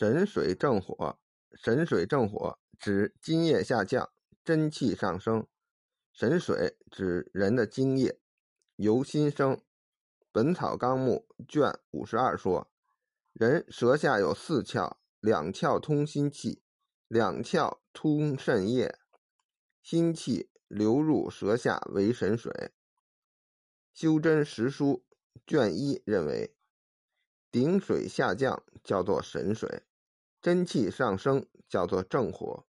神水正火，神水正火指津液下降，真气上升。神水指人的津液，由心生。《本草纲目》卷五十二说，人舌下有四窍，两窍通心气，两窍通肾液，心气流入舌下为神水。《修真实书》卷一认为。顶水下降叫做神水，真气上升叫做正火。